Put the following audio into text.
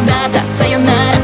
mudar, tá sayonara.